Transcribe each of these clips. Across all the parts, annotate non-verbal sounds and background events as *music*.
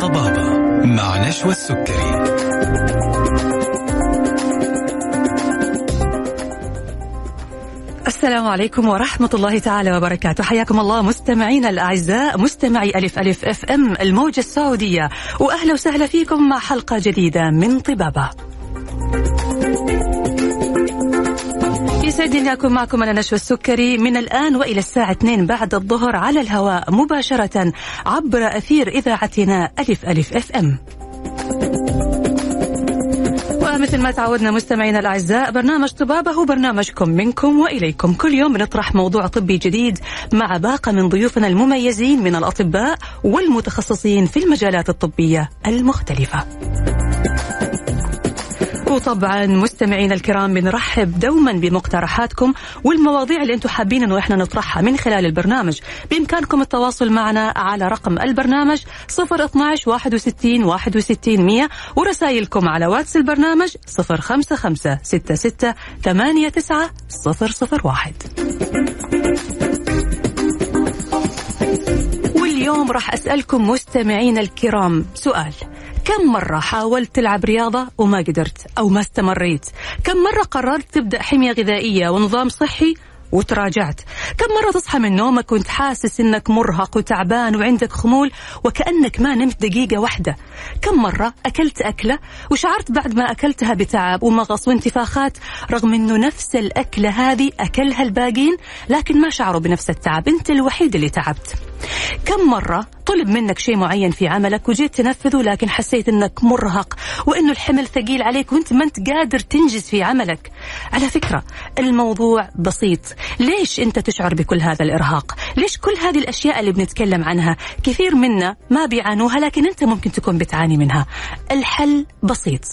طبابة مع نشوى السكري. السلام عليكم ورحمة الله تعالى وبركاته. حياكم الله مستمعينا الأعزاء مستمعي ألف ألف FM الموجة السعودية. وأهلا وسهلا فيكم مع حلقة جديدة من طبابة. يسعدني أكون معكم أنا نشوى السكري من الآن وإلى الساعة 2 بعد الظهر على الهواء مباشرة عبر أثير إذاعتنا ألف ألف أف أم ومثل ما تعودنا مستمعينا الأعزاء برنامج طبابة هو برنامجكم منكم وإليكم كل يوم بنطرح موضوع طبي جديد مع باقة من ضيوفنا المميزين من الأطباء والمتخصصين في المجالات الطبية المختلفة. وطبعا مستمعينا الكرام بنرحب دوما بمقترحاتكم والمواضيع اللي أنتم حابين إنه إحنا نطرحها من خلال البرنامج. بإمكانكم التواصل معنا على رقم البرنامج 012 61 61 100 ورسائلكم على واتس البرنامج 055 66 89 001 واليوم راح أسألكم مستمعينا الكرام سؤال. كم مرة حاولت تلعب رياضة وما قدرت أو ما استمريت؟ كم مرة قررت تبدأ حمية غذائية ونظام صحي وتراجعت؟ كم مرة تصحى من نومك وانت حاسس إنك مرهق وتعبان وعندك خمول وكأنك ما نمت دقيقة واحدة؟ كم مرة أكلت أكلة وشعرت بعد ما أكلتها بتعب ومغص وانتفاخات رغم إنه نفس الأكلة هذه أكلها الباقين لكن ما شعروا بنفس التعب؟ أنت الوحيد اللي تعبت. كم مرة طلب منك شيء معين في عملك وجيت تنفذه لكن حسيت إنك مرهق وإنه الحمل ثقيل عليك وإنت ما إنت قادر تنجز في عملك؟ على فكرة الموضوع بسيط. ليش أنت تشعر بكل هذا الإرهاق؟ ليش كل هذه الأشياء اللي بنتكلم عنها؟ كثير منا ما بيعانوها لكن أنت ممكن تكون بتعاني منها. الحل بسيط.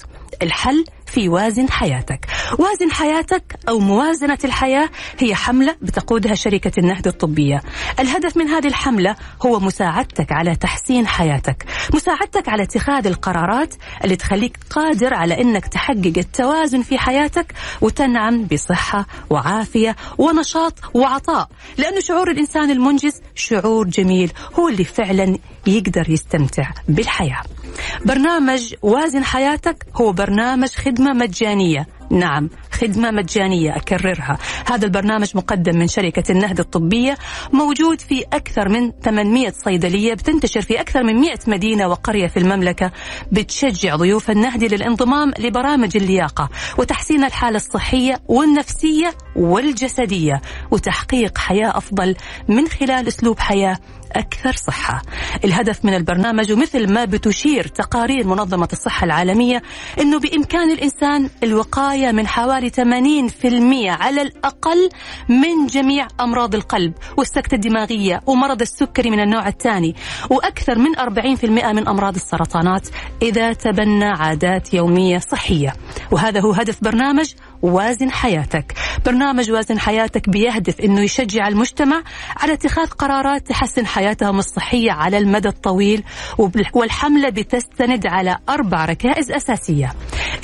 الحل في وازن حياتك. وازن حياتك أو موازنة الحياة هي حملة بتقودها شركة النهضة الطبية. الهدف من هذه الحملة هو مساعدتك على تحسين حياتك. مساعدتك على اتخاذ القرارات اللي تخليك قادر على أنك تحقق التوازن في حياتك وتنعم بصحة وعافية ونشاط وعطاء. لأنه شعور الإنسان المنجز شعور جميل. هو اللي فعلا يقدر يستمتع بالحياة. برنامج وازن حياتك هو برنامج خدمة مجانية. نعم خدمة مجانية أكررها. هذا البرنامج مقدم من شركة النهضة الطبية موجود في أكثر من 800 صيدلية بتنتشر في أكثر من 100 مدينة وقرية في المملكة بتشجع ضيوف النهدي للانضمام لبرامج اللياقة وتحسين الحالة الصحية والنفسية والجسدية وتحقيق حياة أفضل من خلال أسلوب حياة أكثر صحة. الهدف من البرنامج ومثل ما بتشير تقارير منظمة الصحة العالمية أنه بإمكان الإنسان الوقاية من حوالي 80% على الأقل من جميع أمراض القلب والسكتة الدماغية ومرض السكري من النوع الثاني وأكثر من 40% من أمراض السرطانات إذا تبنى عادات يومية صحية. وهذا هو هدف برنامج وازن حياتك. برنامج وازن حياتك بيهدف أنه يشجع المجتمع على اتخاذ قرارات تحسن حياتهم الصحية على المدى الطويل والحملة بتستند على أربع ركائز أساسية.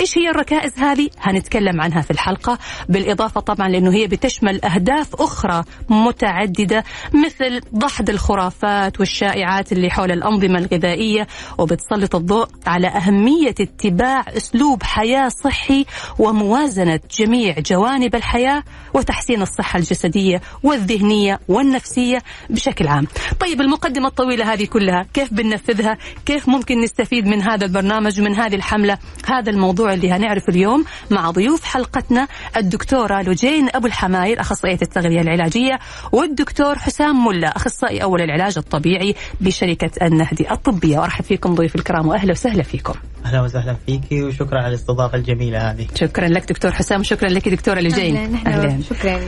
إيش هي الركائز هذه؟ هنتكلم عنها في الحلقة. بالإضافة طبعا لأنه هي بتشمل أهداف أخرى متعددة مثل دحض الخرافات والشائعات اللي حول الأنظمة الغذائية وبتسلط الضوء على أهمية اتباع أسلوب حياة صحي وموازنة جميع جوانب الحياة وتحسين الصحة الجسدية والذهنية والنفسية بشكل عام. طيب المقدمة الطويلة هذه كلها كيف بننفذها؟ كيف ممكن نستفيد من هذا البرنامج ومن هذه الحملة؟ هذا الموضوع اللي هنعرفه اليوم مع ضيوف حلقتنا الدكتورة لوجين أبو الحماير أخصائية التغذية العلاجية والدكتور حسام ملا أخصائي أول العلاج الطبيعي بشركة النهدي الطبية. وأرحب فيكم ضيوف الكرام وأهلا وسهلا فيكم. أهلا وسهلا فيكي وشكرا على الاستضافة الجميلة هذه. شكرا لك دكتور حسام. شكرا لك دكتورة لجين. نحن أهلين. شكرا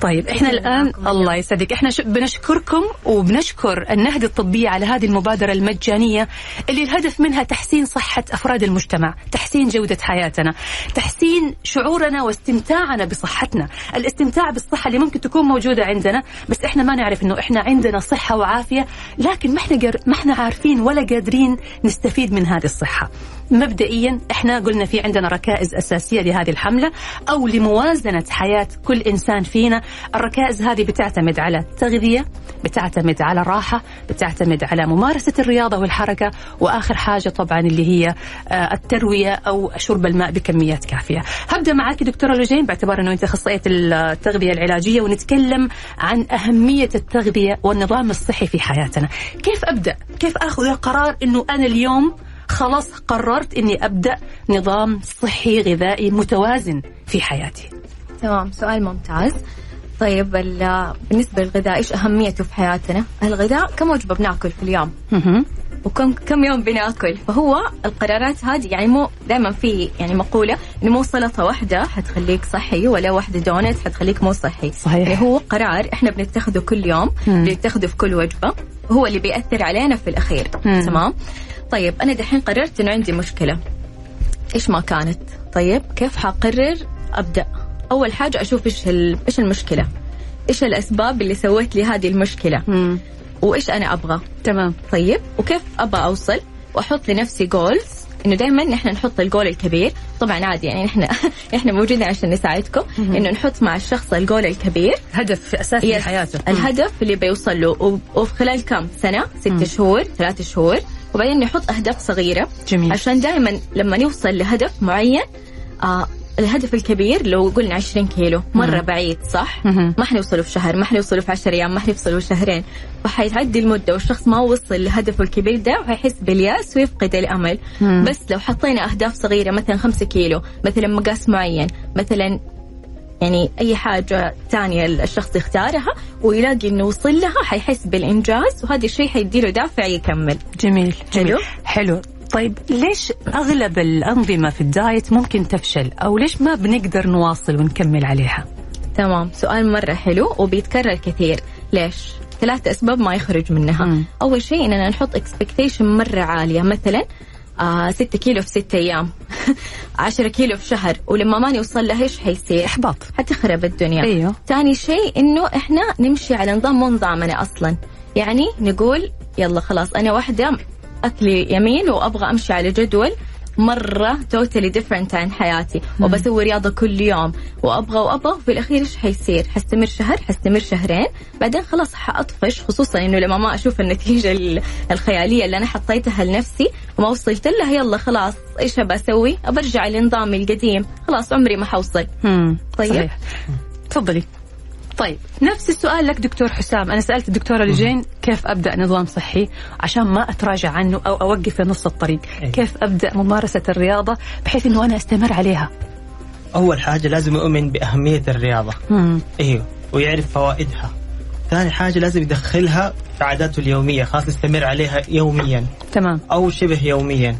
طيب إحنا الآن. الله يسعدك إحنا بنشكركم وبنشكر النهضة الطبية على هذه المبادرة المجانية اللي الهدف منها تحسين صحة أفراد المجتمع، تحسين جودة حياتنا، تحسين شعورنا واستمتاعنا بصحتنا، الاستمتاع بالصحة اللي ممكن تكون موجودة عندنا بس إحنا ما نعرف إنه إحنا عندنا صحة وعافية لكن ما إحنا ما إحنا عارفين ولا قادرين نستفيد من هذه الصحة. مبدئيا إحنا قلنا في عندنا ركائز أساسية لهذه الحملة أو لموازنة حياة كل إنسان فينا، الركائز هذه بتعتمد على تغذيه، بتعتمد على راحه، بتعتمد على ممارسة الرياضة والحركة، وآخر حاجة طبعا اللي هي آه، التروية أو شرب الماء بكميات كافية. هبدأ معك دكتوره لوجين باعتبار إنه أنت اخصائيه التغذية العلاجية ونتكلم عن أهمية التغذية والنظام الصحي في حياتنا. كيف أبدأ؟ كيف آخذ القرار إنه أنا اليوم خلاص قررت إني أبدأ نظام صحي غذائي متوازن في حياتي. تمام سؤال ممتاز طيب ال- بالنسبة للغذاء إيش أهميته في حياتنا؟ الغذاء كم وجبة بناكل في اليوم؟ وكم كم يوم بناكل فهو القرارات هذه يعني مو دائما في يعني مقولة إنه مو سلطة واحدة حتخليك صحي ولا واحدة دونت حتخليك مو صحي صحيح. يعني هو قرار إحنا بنتخذه كل يوم مم. بنتخذه في كل وجبة هو اللي بيأثر علينا في الأخير مم. تمام طيب أنا دحين قررت إنه عندي مشكلة. إيش ما كانت؟ طيب كيف حقرر أبدأ؟ أول حاجة أشوف إيش إيش المشكلة؟ إيش الأسباب اللي سوت لي هذه المشكلة؟ مم. وإيش أنا أبغى؟ تمام. طيب وكيف أبغى أوصل؟ وأحط لنفسي goals إنه دائما نحن نحط الجول الكبير. طبعا عادي يعني إحنا *laughs* إحنا موجودين عشان نساعدكم. إنه نحط مع الشخص الجول الكبير. هدف أساسي في حياته. الهدف اللي بيوصل له. وفي خلال كم؟ سنة؟ ست شهور؟ ثلاث شهور؟ وبعدين نحط أهداف صغيرة جميل. عشان دائما لما نوصل لهدف معين آه الهدف الكبير لو قلنا 20 كيلو مرة مم. بعيد صح؟ مهم. ما حنوصله في شهر ما حنوصله في 10 أيام ما حنوصله في شهرين فحيتعدي المدة والشخص ما وصل لهدفه الكبير ده وحيحس باليأس ويفقد الأمل مم. بس لو حطينا أهداف صغيرة مثلا 5 كيلو مثلا مقاس معين مثلا يعني أي حاجة تانية الشخص يختارها ويلاقي إنه وصل لها حيحس بالإنجاز وهذا الشيء حيديله دافع يكمل. جميل حلو. حلو. طيب ليش أغلب الأنظمة في الدايت ممكن تفشل؟ أو ليش ما بنقدر نواصل ونكمل عليها؟ تمام سؤال مرة حلو وبيتكرر كثير. ليش؟ ثلاث أسباب ما يخرج منها. مم. أول شيء إننا نحط expectation مرة عالية. مثلا آه 6 كيلو في 6 أيام. *laughs* 10 كيلو في شهر. ولما ما نوصل لها إيش حيصير؟ إحباط. حتخرب الدنيا. أيوه. ثاني شيء إنه إحنا نمشي على نظام مو نظامنا أصلا. يعني نقول يلا خلاص أنا واحدة أكلي يمين وأبغى أمشي على جدول. مرة totally different عن حياتي وبسوي رياضة كل يوم وأبغى وأبغى وفي الأخير إيش حيصير؟ حستمر شهر حستمر شهرين بعدين خلاص حأطفش خصوصا إنه لما ما أشوف النتيجة ال- الخيالية اللي أنا حطيتها لنفسي وما وصلت لها يلا خلاص إيش أبى أسوي؟ أبرجع لنظامي القديم خلاص عمري ما حوصل. طيب. صحيح. تفضلي. طيب نفس السؤال لك دكتور حسام. أنا سألت الدكتورة لجين كيف أبدأ نظام صحي؟ عشان ما أتراجع عنه أو أوقف في نص الطريق. إيه. كيف أبدأ ممارسة الرياضة بحيث إنه أنا أستمر عليها؟ أول حاجة لازم يؤمن بأهمية الرياضة. مم. أيوه ويعرف فوائدها. ثاني حاجة لازم يدخلها في عاداته اليومية خلاص يستمر عليها يوميا. تمام. أو شبه يوميا.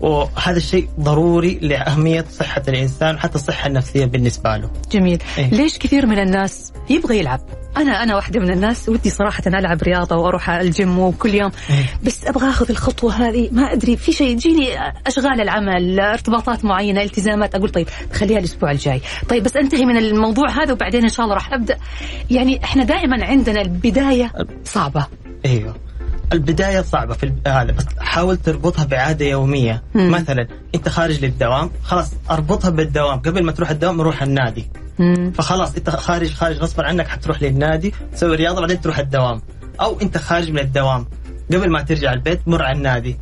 وهذا الشيء ضروري لأهمية صحة الإنسان حتى الصحة النفسية بالنسبة له. جميل. إيه. ليش كثير من الناس يبغى يلعب؟ أنا أنا واحدة من الناس ودي صراحة ألعب رياضة وأروح الجيم وكل يوم. إيه. بس أبغى أخذ الخطوة هذه. ما أدري في شيء يجيني أشغال العمل ارتباطات معينة التزامات. أقول طيب خليها الأسبوع الجاي. طيب بس أنتهي من الموضوع هذا وبعدين إن شاء الله راح أبدأ. يعني إحنا دائما عندنا البداية صعبة. أيوه. البداية صعبة في هذا بس حاول تربطها بعادة يومية. مم. مثلا أنت خارج للدوام خلاص أربطها بالدوام. قبل ما تروح الدوام روح النادي. مم. فخلاص أنت خارج خارج غصبا عنك حتروح للنادي تسوي رياضة بعدين تروح الدوام. أو أنت خارج من الدوام. قبل ما ترجع البيت مر على النادي.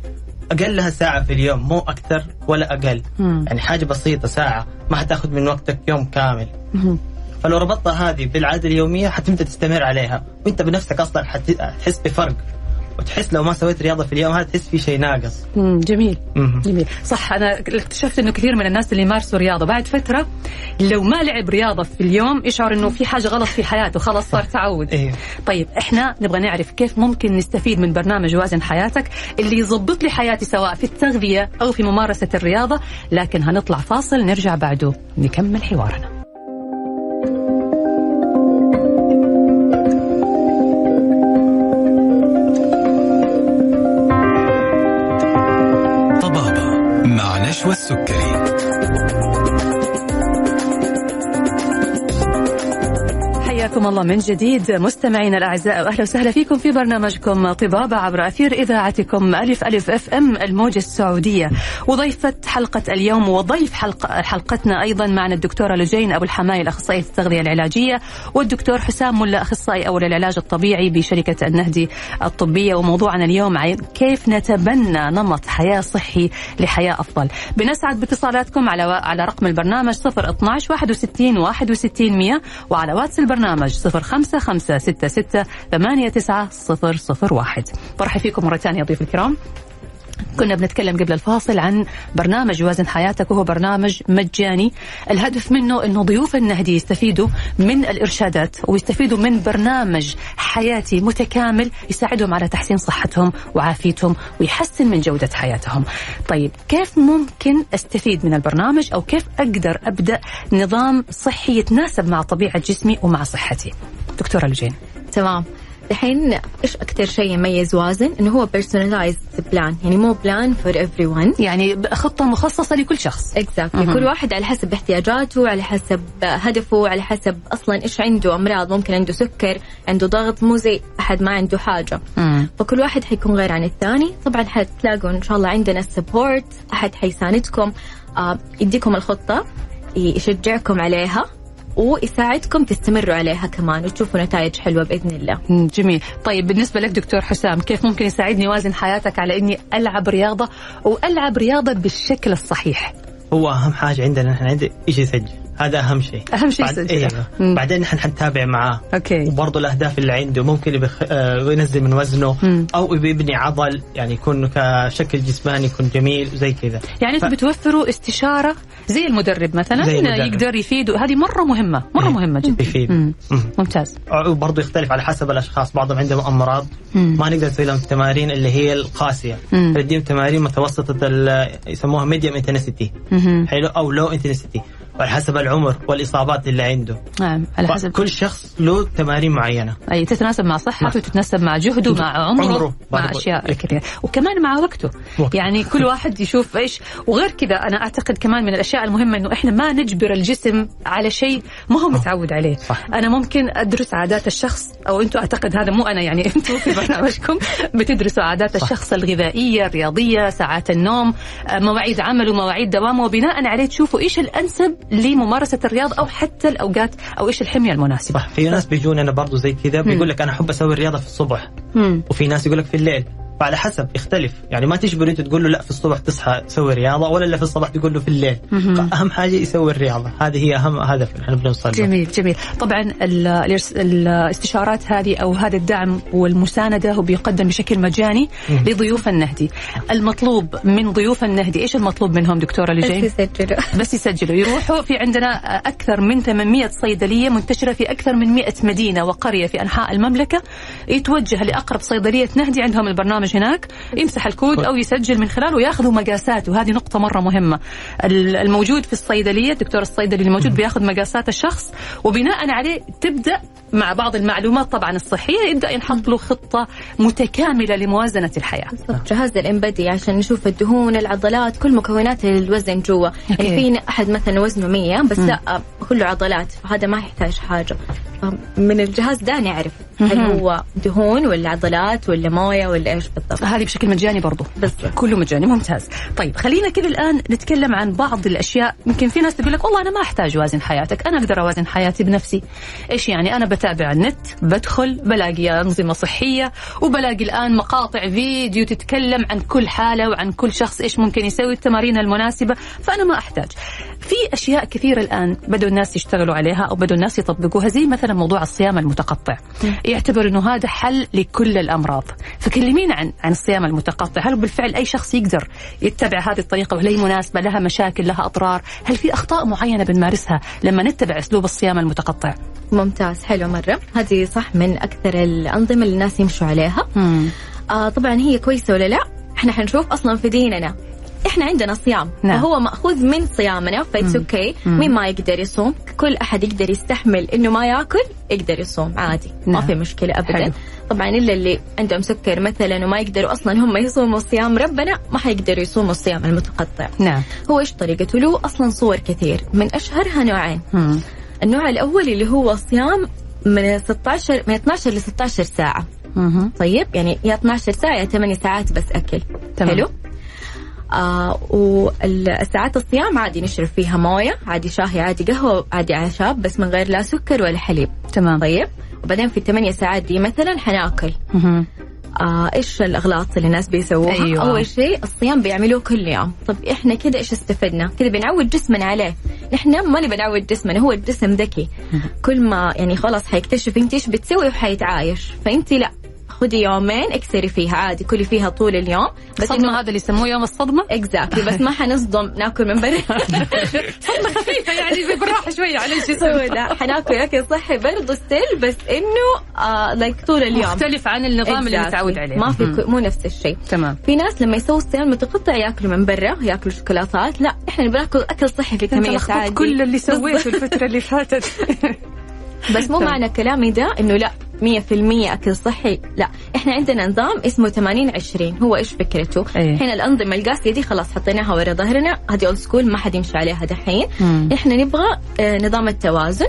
أقلها ساعة في اليوم مو أكثر ولا أقل. مم. يعني حاجة بسيطة ساعة. ما حتاخذ من وقتك يوم كامل. مم. فلو ربطتها هذه بالعادة اليومية حتبدأ تستمر عليها. وأنت بنفسك أصلا حت- حتحس بفرق. وتحس لو ما سويت رياضة في اليوم هذا تحس في شيء ناقص. مم. جميل. مهم. جميل. صح أنا اكتشفت إنه كثير من الناس اللي يمارسوا رياضة بعد فترة لو ما لعب رياضة في اليوم يشعر إنه في حاجة غلط في حياته خلاص صار تعود. أيوه طيب إحنا نبغى نعرف كيف ممكن نستفيد من برنامج وازن حياتك اللي يضبط لي حياتي سواء في التغذية أو في ممارسة الرياضة لكن هنطلع فاصل نرجع بعده نكمل حوارنا. مع نشوى السكري. حياكم الله من جديد. مستمعينا الأعزاء واهلا وسهلا فيكم في برنامجكم طبابة عبر أثير إذاعتكم ألف ألف أف أم الموجة السعودية. وضيفة حلقة اليوم وضيف حلقه حلقتنا أيضا معنا الدكتورة لجين أبو الحماي الاخصائيه التغذية العلاجية والدكتور حسام ملا أخصائي أول العلاج الطبيعي بشركة النهدي الطبية. وموضوعنا اليوم عن كيف نتبنى نمط حياة صحي لحياة أفضل. بنسعد باتصالاتكم على على رقم البرنامج 012 61 61 100 وعلى واتس البرنامج صفر صفر واحد. برحب فيكم مرة ثانية ضيوف الكرام. كنا بنتكلم قبل الفاصل عن برنامج وازن حياتك وهو برنامج مجاني الهدف منه إنه ضيوف النهدي يستفيدوا من الإرشادات ويستفيدوا من برنامج حياتي متكامل يساعدهم على تحسين صحتهم وعافيتهم ويحسن من جودة حياتهم. طيب كيف ممكن أستفيد من البرنامج أو كيف أقدر أبدأ نظام صحي يتناسب مع طبيعة جسمي ومع صحتي؟ دكتورة لجين. تمام الحين إيش أكثر شيء يميز وازن؟ إنه هو personalized plan يعني مو plan for everyone يعني خطة مخصصة لكل شخص. exactly كل واحد على حسب احتياجاته على حسب هدفه على حسب أصلا إيش عنده أمراض ممكن عنده سكر عنده ضغط مو زي أحد ما عنده حاجة. مم. فكل واحد حيكون غير عن الثاني. طبعا حتلاقوا إن شاء الله عندنا ال support أحد حيساندكم آه يديكم الخطة يشجعكم عليها. ويساعدكم تستمروا عليها كمان وتشوفوا نتائج حلوة بإذن الله. جميل، طيب بالنسبة لك دكتور حسام كيف ممكن يساعدني اوازن حياتك على إني ألعب رياضة وألعب رياضة بالشكل الصحيح؟ هو أهم حاجة عندنا إحنا عندي إيش يسجل هذا أهم شيء أهم شيء بعد مم. بعدين نحن حنتابع معاه أوكي وبرضه الأهداف اللي عنده ممكن يبخ... آه، ينزل من وزنه مم. أو يبني عضل يعني يكون كشكل جسماني يكون جميل وزي كذا يعني أنتم ف- بتوفروا استشارة زي المدرب مثلا زي المدرب. يقدر يفيد هذه مرة مهمة مرة إيه. مهمة جدا يفيد. مم. مم. ممتاز وبرضه يختلف على حسب الأشخاص بعضهم عندهم أمراض مم. ما نقدر نسوي لهم التمارين اللي هي القاسية مم. نديهم تمارين متوسطة ال- يسموها medium intensity. حلو أو low intensity وعلى حسب العمر والإصابات اللي عنده نعم على حسب كل شخص له تمارين معينة أي تتناسب مع صحته مع- وتتناسب مع جهده مع عمره, عمره. مع. أشياء كثيرة وكمان مع وقته وقت. يعني كل واحد يشوف إيش وغير كذا أنا أعتقد كمان من الأشياء المهمة إنه إحنا ما نجبر الجسم على شيء ما هو متعود عليه صح. أنا ممكن أدرس عادات الشخص أو أنتم أعتقد هذا مو أنا يعني *laughs* أنتم في برنامجكم بتدرسوا عادات صح. الشخص الغذائية الرياضية ساعات النوم مواعيد عمله ومواعيد دوامه وبناء عليه تشوفوا إيش الأنسب لممارسة الرياضه أو حتى الأوقات أو إيش الحمية المناسبة. في ناس بيجون أنا برضو زي كذا بيقول لك أنا أحب أسوي الرياضة في الصبح. مم. وفي ناس يقول لك في الليل. فعلى حسب يختلف. يعني ما تجبر أنت تقول له لا في الصبح تصحى تسوي رياضة ولا لا في الصباح تقول له في الليل. أهم حاجة يسوي الرياضة. هذه هي أهم هدف إحنا بنوصل له. جميل جميل. طبعا الاستشارات هذه أو هذا الدعم والمساندة هو بيقدم بشكل مجاني مم. لضيوف النهدي. المطلوب من ضيوف النهدي إيش المطلوب منهم دكتورة بس لجين يسجلوا. *laughs* بس يسجلوا. يروحوا في عندنا أكثر من 800 صيدلية منتشرة في أكثر من 100 مدينة وقرية في أنحاء المملكة. يتوجه لأقرب صيدلية نهدي عندهم البرنامج هناك يمسح الكود أو يسجل من خلاله وياخذوا مقاسات وهذه نقطة مرة مهمة. ال- الموجود في الصيدلية الدكتور الصيدلي الموجود بياخذ مقاسات الشخص وبناء عليه تبدأ مع بعض المعلومات طبعا الصحية يبدأ ينحط له خطة متكاملة لموازنة الحياة. بالضبط. جهاز الانبدي عشان نشوف الدهون العضلات كل مكونات الوزن جوا. يعني في أحد مثلا وزنه 100 بس لا كله عضلات فهذا ما يحتاج حاجة. من الجهاز ده نعرف هل. هو دهون ولا عضلات ولا موية ولا إيش بالضبط؟ هذه بشكل مجاني برضو. بالضبط. كله مجاني ممتاز. طيب خلينا كذا الآن نتكلم عن بعض الأشياء. يمكن في ناس تقول لك والله أنا ما أحتاج اوازن حياتك أنا أقدر أوازن حياتي بنفسي. إيش يعني؟ أنا بتابع النت بدخل بلاقي أنظمة صحية وبلاقي الآن مقاطع فيديو تتكلم عن كل حالة وعن كل شخص إيش ممكن يسوي التمارين المناسبة. فأنا ما أحتاج. في أشياء كثيرة الآن بدوا الناس يشتغلوا عليها أو بدوا الناس يطبقوها زي مثلا موضوع الصيام المتقطع. يعتبر إنه هذا حل لكل الأمراض. فكلمينا عن عن الصيام المتقطع. هل بالفعل أي شخص يقدر يتبع هذه الطريقة وهل هي مناسبة لها مشاكل لها أضرار؟ هل في أخطاء معينة بنمارسها لما نتبع أسلوب الصيام المتقطع؟ ممتاز. حلو. مرة. هذه صح من أكثر الأنظمة اللي الناس يمشوا عليها. آه طبعا هي كويسة ولا لا؟ إحنا حنشوف أصلا في ديننا. إحنا عندنا صيام نعم. فهو مأخوذ من صيامنا ف it's okay مم. مين ما يقدر يصوم كل أحد يقدر يستحمل إنه ما يأكل يقدر يصوم عادي ما نعم. في مشكلة ابدا حلو. طبعا إلا اللي عندهم سكر مثلا وما يقدروا أصلا هم يصوموا صيام ربنا ما حيقدروا يصوموا الصيام المتقطع نعم هو إيش طريقته له أصلا صور كثير من أشهرها نوعين مم. النوع الأول اللي هو صيام من 16 من 12 ل 16 ساعة مهم. طيب يعني يا 12 ساعة يا 8 ساعات بس أكل تمام. حلو آه والساعات الصيام عادي نشرب فيها موية عادي شاهي عادي قهوة عادي أعشاب بس من غير لا سكر ولا حليب. تمام. طيب. وبعدين في الثمانية ساعات دي مثلا حناكل. آه إيش الأغلاط اللي الناس بيسووها؟ أيوة. أول شيء الصيام بيعملوه كل يوم. طب إحنا كذا إيش استفدنا؟ كذا بنعود جسمنا عليه. نحن ما نبي نعود جسمنا هو الجسم ذكي. كل ما يعني خلاص حيكتشف أنت إيش بتسوي وحيتعايش. فأنت لا. خدي يومين اكسري فيها عادي كلي فيها طول اليوم. بس الصدمة انه هذا اللي يسموه يوم الصدمة؟ exactly بس ما حنصدم ناكل من برا. *laughs* صدمة خفيفة يعني بالراحة شوية على الجسم لا حناكل أكل صحي برضه still بس إنه آه like طول اليوم. مختلف عن النظام اللي. متعود عليه. ما في. مو نفس الشيء. تمام. في ناس لما يسووا الصيام المتقطع ياكلوا من برا ياكلوا شوكولاتات. لا إحنا بناكل أكل صحي في أنت ثمانية ساعات لخبطت دي. كل اللي سويته الفترة اللي فاتت. *laughs* بس مو تمام. معنى كلامي ده إنه لا 100% أكل صحي لا إحنا عندنا نظام اسمه 80 20 هو إيش فكرته إيه. إحنا الأنظمة القاسية دي خلاص حطيناها ورا ظهرنا هذه old school ما حد يمشي عليها دحين. إحنا نبغى آه، نظام التوازن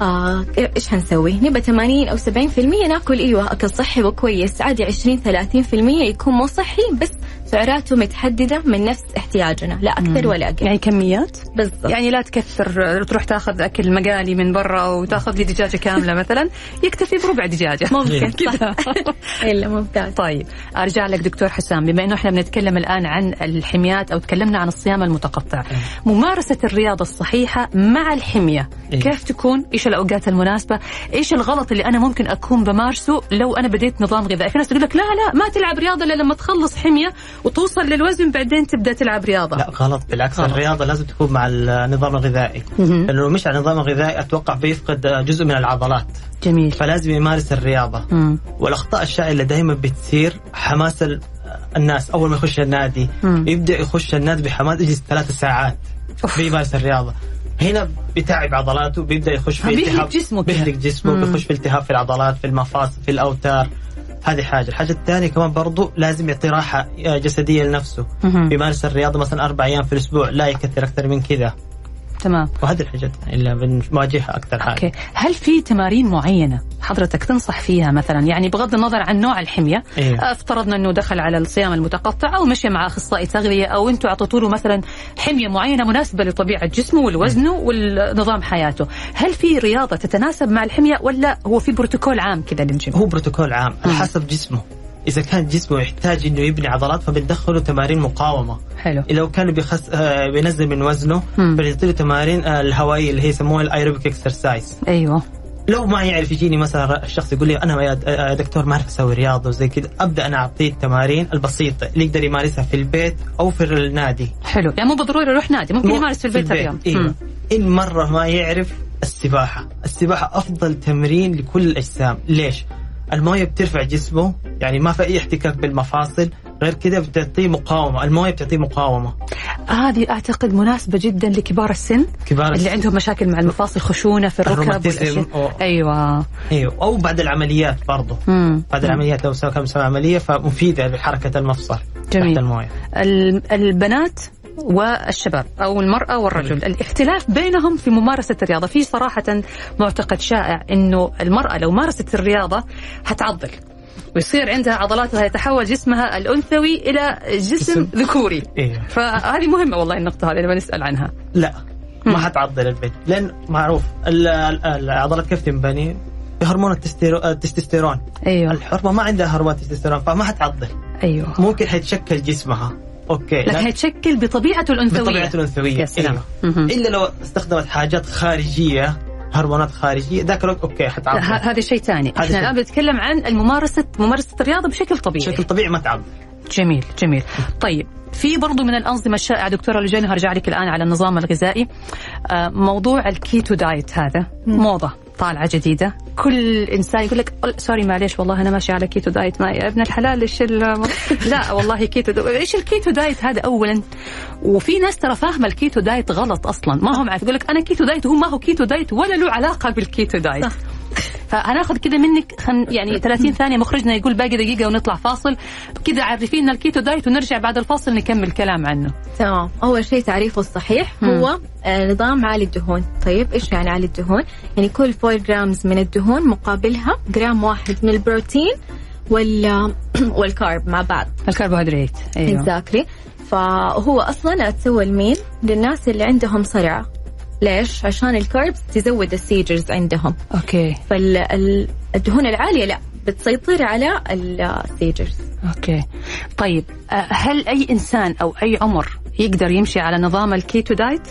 آه إيش حنسوي؟ نبغى 80 أو 70% ناكل إيوه أكل صحي وكويس عادي 20 30% يكون مو صحي بس سعراته متحددة من نفس احتياجنا لا أكثر ولا أقل. يعني كميات؟ بالضبط. يعني لا تكثر تروح تاخذ أكل مقالي من برا وتاخذ لي دجاجة كاملة مثلا يكتفي بربع دجاجة. *laughs* ممكن. *laughs* كذا. *laughs* إلا ممتاز. طيب أرجع لك دكتور حسام بما إنه إحنا بنتكلم الآن عن الحميات أو تكلمنا عن الصيام المتقطع. ممارسة الرياضة الصحيحة مع الحمية إيه. كيف تكون؟ إيش الأوقات المناسبة؟ إيش الغلط اللي أنا ممكن أكون بمارسه لو أنا بديت نظام غذائي؟ في ناس تقول لك لا لا ما تلعب رياضة إلا لما تخلص حمية وتوصل للوزن بعدين تبدأ تلعب رياضة لا غلط بالعكس غلط. الرياضة لازم تكون مع النظام الغذائي. لأنه مش على النظام الغذائي أتوقع بيفقد جزء من العضلات جميل فلازم يمارس الرياضة مم. والأخطاء الشائعة اللي دائما بتصير حماس ال- الناس أول ما يخش النادي مم. يبدأ يخش النادي بحماس يجلس ثلاث ساعات أوف. بيمارس الرياضة هنا بيتعب عضلاته بيبدأ يخش في بيهلك التهاب جسمه كده. بيهلك جسمه. بيخش في التهاب في العضلات في المفاصل في الأوتار هذه حاجة. الحاجة الثانية كمان برضو لازم يعطي راحة جسدية لنفسه. يمارس الرياضة مثلا أربع أيام في الأسبوع. لا يكثر أكثر من كذا. تمام. وهذه الحاجات اللي بنواجهها أكثر حاجة okay. هل في تمارين معينة حضرتك تنصح فيها مثلا؟ يعني بغض النظر عن نوع الحمية إيه. افترضنا إنه دخل على الصيام المتقطع أو مشي مع أخصائي تغذية أو أنتم أعطيتوا له مثلا حمية معينة مناسبة لطبيعة جسمه ولوزنه ونظام حياته. هل في رياضة تتناسب مع الحمية ولا هو في بروتوكول عام كذا للجيم؟ هو بروتوكول عام على. حسب جسمه. إذا كان جسمه يحتاج إنه يبني عضلات فبندخله تمارين مقاومة. حلو. لو كان بيخس... آه، بينزل من وزنه. بنعطي تمارين آه، الهوائية اللي هي يسموها ال aerobic exercise أيوه. لو ما يعرف يجيني مثلا الشخص يقول لي أنا يا د- يا دكتور ما أعرف أسوي رياضة وزي كذا أبدأ أنا أعطيه التمارين البسيطة اللي يقدر يمارسها في البيت أو في النادي. حلو. يعني مو بالضروري يروح نادي ممكن يمارس في البيت اليوم أيوه مم. إن مرة ما يعرف السباحة. السباحة أفضل تمرين لكل الأجسام. ليش؟ الموية بترفع جسمه يعني ما في أي احتكاك بالمفاصل غير كذا بتعطيه مقاومة الموية بتعطيه مقاومة هذه أعتقد مناسبة جدا لكبار السن كبار اللي السن. عندهم مشاكل مع المفاصل خشونة في الركب. و- أيوه أيوه أو بعد العمليات برضه مم. بعد العمليات لو سوى كم سنة عملية فمفيدة لحركة المفصل جميل. تحت الموية ال- البنات والشباب أو المرأة والرجل. الاختلاف بينهم في ممارسة الرياضة. في صراحة معتقد شائع إنه المرأة لو مارست الرياضة هتعضل. ويصير عندها عضلات ويتحول جسمها الأنثوي إلى جسم. ذكوري. أيوه فهذه مهمة والله النقطه هذه اللي بنسال عنها. لا. ما حتعضل البنت لأن معروف ال- ال- العضلات كيف تنبني؟ بهرمون التستوستيرون. أيوه. الحرمة ما عندها هرمون التستوستيرون فما حتعضل. أيوه. ممكن حيتشكل جسمها. okay. لكن لا- هيتشكل بطبيعته الأنثوية. بطبيعته الأنثوية. يا سلام. مهم. إلا لو استخدمت حاجات خارجية هرمونات خارجية ذاك الوقت okay ه- هذا شيء ثاني. إحنا. الآن بنتكلم عن الممارسة ممارسة الرياضة بشكل طبيعي. بشكل طبيعي ما تعضل جميل جميل. طيب في برضو من الأنظمة الشائعة دكتورة لجين هرجع لك الآن على النظام الغذائي. آه، موضوع ال keto diet هذا. موضة. طالعة جديدة. كل إنسان يقول لك "أل- sorry معليش والله أنا ماشي على keto diet ما يا ابن الحلال ال- *laughs* لا والله كيتو إيش ال keto diet هذا أولا؟ وفي ناس ترى فاهمة ال keto diet غلط أصلا. ما هم عارف يقول لك أنا keto diet وهو ما هو keto diet ولا له علاقة بال keto diet صح. فهناخذ كذا منك خلينا يعني 30 ثانية مخرجنا يقول باقي دقيقة ونطلع فاصل. كذا عرفينا ال keto diet ونرجع بعد الفاصل نكمل كلام عنه. تمام. اول شيء تعريفه الصحيح. هو آه، نظام عالي الدهون. طيب إيش يعني عالي الدهون؟ يعني كل 4 grams من الدهون مقابلها جرام واحد من البروتين وال *clears throat* وال carb مع بعض. الكربوهيدرات أيوه. exactly فهو أصلا اتسوى لمين للناس اللي عندهم صرع. ليش؟ عشان ال carbs تزود ال seizures عندهم. okay. فالدهون العالية لا بتسيطر على ال seizures okay. طيب هل أي إنسان أو أي عمر يقدر يمشي على نظام ال keto diet؟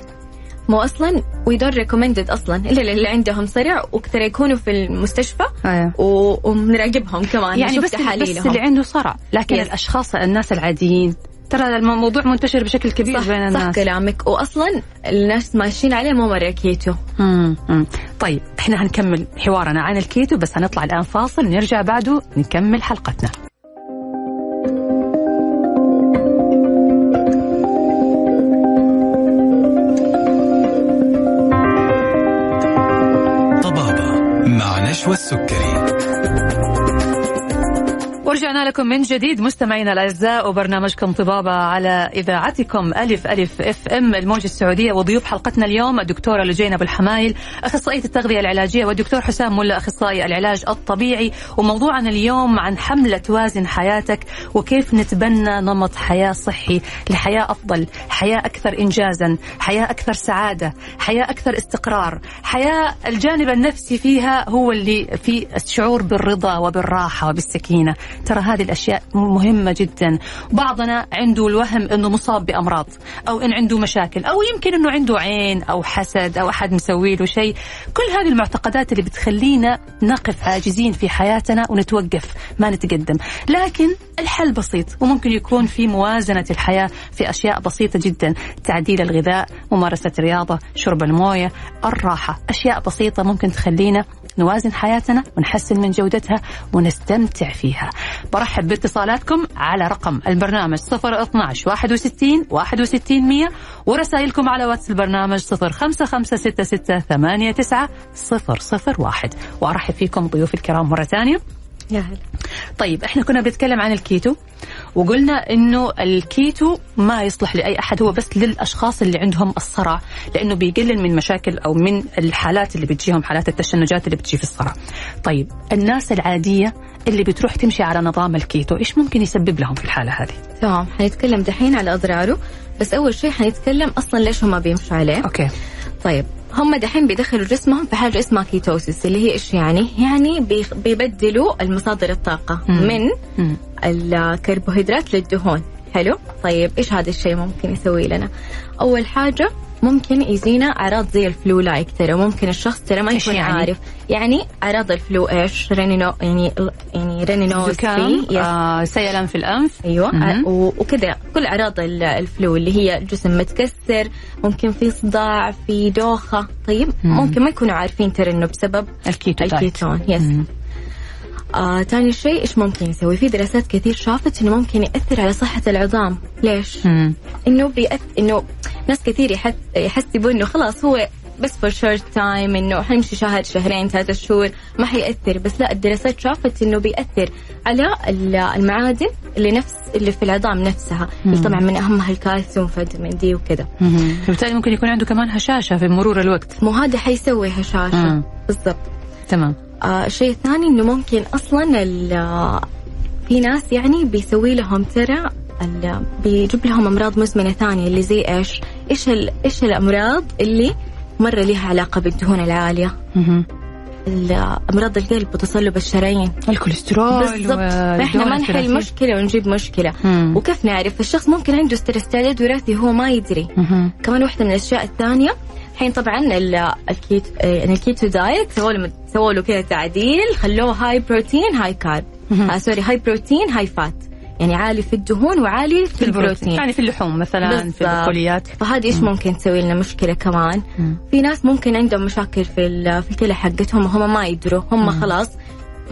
مو أصلا we don't recommend it أصلا. إلا للي عندهم صرع وكثر يكونوا في المستشفى أيوه. و- وبنراقبهم كمان. يعني بس بس اللي عنده صرع. لكن Yes. الأشخاص الناس العاديين ترى الموضوع منتشر بشكل كبير صح, بين صح الناس كلامك واصلا الناس ماشيين عليه مو مره كيتو مم. مم. طيب إحنا هنكمل حوارنا عن الكيتو بس هنطلع الآن فاصل نرجع بعده نكمل حلقتنا طبابة مع نشوى السكري ورجعنا لكم من جديد. مستمعينا الأعزاء وبرنامجكم طبابة على إذاعتكم ألف ألف إف إم. الموجة السعودية وضيوف حلقتنا اليوم الدكتورة لجين ابو الحمايل أخصائية التغذية العلاجية والدكتور حسام ملا أخصائي العلاج الطبيعي. وموضوعنا اليوم عن حملة وازن حياتك وكيف نتبنى نمط حياة صحي لحياة أفضل، حياة أكثر انجازا، حياة أكثر سعادة، حياة أكثر استقرار، حياة الجانب النفسي فيها هو اللي في الشعور بالرضا وبالراحة وبالسكينة، ترى هذه الأشياء مهمة جدا، بعضنا عنده الوهم إنه مصاب بأمراض أو إن عنده مشاكل أو يمكن إنه عنده عين أو حسد أو أحد مسوي له شيء، كل هذه المعتقدات اللي بتخلينا نقف عاجزين في حياتنا ونتوقف ما نتقدم، لكن الحل بسيط وممكن يكون في موازنة الحياة في أشياء بسيطة جدا، تعديل الغذاء، ممارسة الرياضة، شرب الموية، الراحة، أشياء بسيطة ممكن تخلينا نوازن حياتنا ونحسن من جودتها ونستمتع فيها. برحب باتصالاتكم على رقم البرنامج 012 61 61 100 ورسائلكم على واتس البرنامج 05566 001 وأرحب فيكم ضيوف الكرام مرة ثانية. يا هلا طيب إحنا كنا بنتكلم عن الكيتو وقلنا إنه الكيتو ما يصلح لأي أحد هو بس للأشخاص اللي عندهم الصرع لأنه بيقلل من مشاكل أو من الحالات اللي بتجيهم حالات التشنجات اللي بتجي في الصرع. طيب الناس العادية اللي بتروح تمشي على نظام الكيتو إيش ممكن يسبب لهم في الحالة هذه؟ تمام حنتكلم دحين على أضراره بس أول شيء حنتكلم أصلا ليش هم بيمشوا عليه okay طيب هم دحين بيدخلوا جسمهم في حاجة اسمها ketosis اللي هي إيش يعني؟ يعني بيبدلوا المصادر الطاقة مم. من مم. الكربوهيدرات للدهون حلو طيب إيش هذا الشيء ممكن يسوي لنا أول حاجة ممكن يجينا اعراض زي ال flu like ترى ممكن الشخص ترى ما يكون يعني؟ عارف يعني اعراض ال flu إيش rhino يعني يعني runny nose. آه سيلان في الأنف أيوه مهم. و- وكذا كل اعراض ال- ال flu اللي هي الجسم متكسر ممكن في صداع في دوخة طيب مم. ممكن ما يكونوا عارفين ترى إنه بسبب الكيتو. ال keto yes مم. آه، تاني شيء إيش ممكن يسوي؟ في دراسات كثير شافت إنه ممكن يأثر على صحة العظام، ليش؟ مم. إنه بيأث... إنه ناس كثير يحس... يحسبوا إنه خلاص هو بس for short time إنه حنمشي شهر شهرين ثلاثة شهور ما حيأثر بس لا الدراسات شافت إنه بيأثر على ال- المعادن اللي نفس اللي في العظام نفسها اللي طبعا من أهمها الكالسيوم فيتامين دي وكذا مم. فبالتالي ممكن يكون عنده كمان هشاشة في مرور الوقت مو هذا حيسوي هشاشة مم. بالضبط تمام آه الشيء الثاني إنه ممكن أصلا ال- آه، في ناس يعني بيسوي لهم ترى بيجيب لهم أمراض مزمنه ثانية اللي زي إيش؟ إيش إيش الأمراض اللي مره لها علاقة بالدهون العالية؟ أمراض القلب وتصلب الشرايين الكوليسترول بالضبط فإحنا ما نحل مشكلة ونجيب مشكلة مم. وكيف نعرف الشخص ممكن عنده استعداد وراثي هو ما يدري مهم. كمان واحدة من الأشياء الثانية الحين طبعا ال- الكيت يعني ال keto diet سووا له سووا له كذا تعديل خلوه high protein high carb. آه sorry high protein high fat يعني عالي في الدهون وعالي في, في البروتين. البروتين. يعني في اللحوم مثلا في. البقوليات فهذه إيش ممكن تسوي لنا مشكلة كمان؟ مم. في ناس ممكن عندهم مشاكل في في الكلى حقتهم وهم ما يدروا. هم خلاص